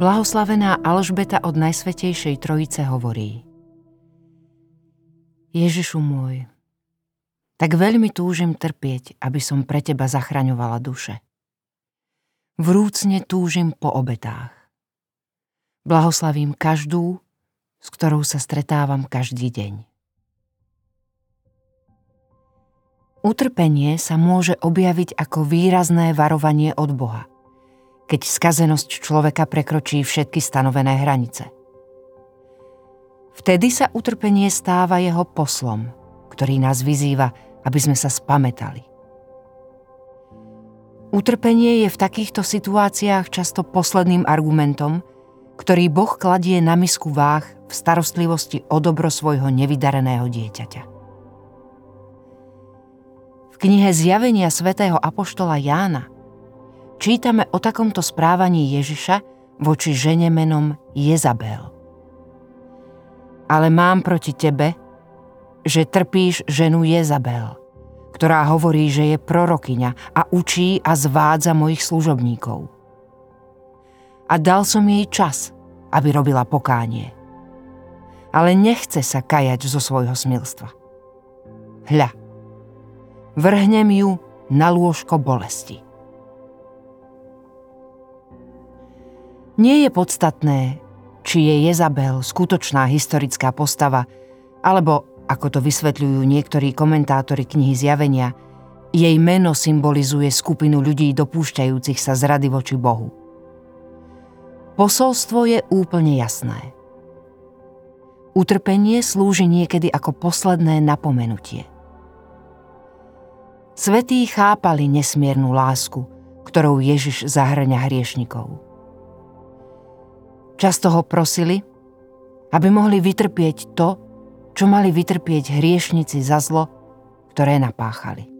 Blahoslavená Alžbeta od Najsvetejšej Trojice hovorí Ježišu môj, tak veľmi túžim trpieť, aby som pre teba zachraňovala duše. Vrúcne túžim po obetách. Blahoslavím každú, s ktorou sa stretávam každý deň. Utrpenie sa môže objaviť ako výrazné varovanie od Boha – keď skazenosť človeka prekročí všetky stanovené hranice. Vtedy sa utrpenie stáva jeho poslom, ktorý nás vyzýva, aby sme sa spametali. Utrpenie je v takýchto situáciách často posledným argumentom, ktorý Boh kladie na misku váh v starostlivosti o dobro svojho nevydareného dieťaťa. V knihe Zjavenia svätého Apoštola Jána čítame o takomto správaní Ježiša voči žene menom Jezabel. Ale mám proti tebe, že trpíš ženu Jezabel, ktorá hovorí, že je prorokyňa a učí a zvádza mojich služobníkov. A dal som jej čas, aby robila pokánie. Ale nechce sa kajať zo svojho smilstva. Hľa, vrhnem ju na lôžko bolesti. Nie je podstatné, či je Jezabel skutočná historická postava, alebo, ako to vysvetľujú niektorí komentátori knihy Zjavenia, jej meno symbolizuje skupinu ľudí dopúšťajúcich sa zrady voči Bohu. Posolstvo je úplne jasné. Utrpenie slúži niekedy ako posledné napomenutie. Svetí chápali nesmiernu lásku, ktorou Ježiš zahrňa hriešnikov. Často ho prosili, aby mohli vytrpieť to, čo mali vytrpieť hriešnici za zlo, ktoré napáchali.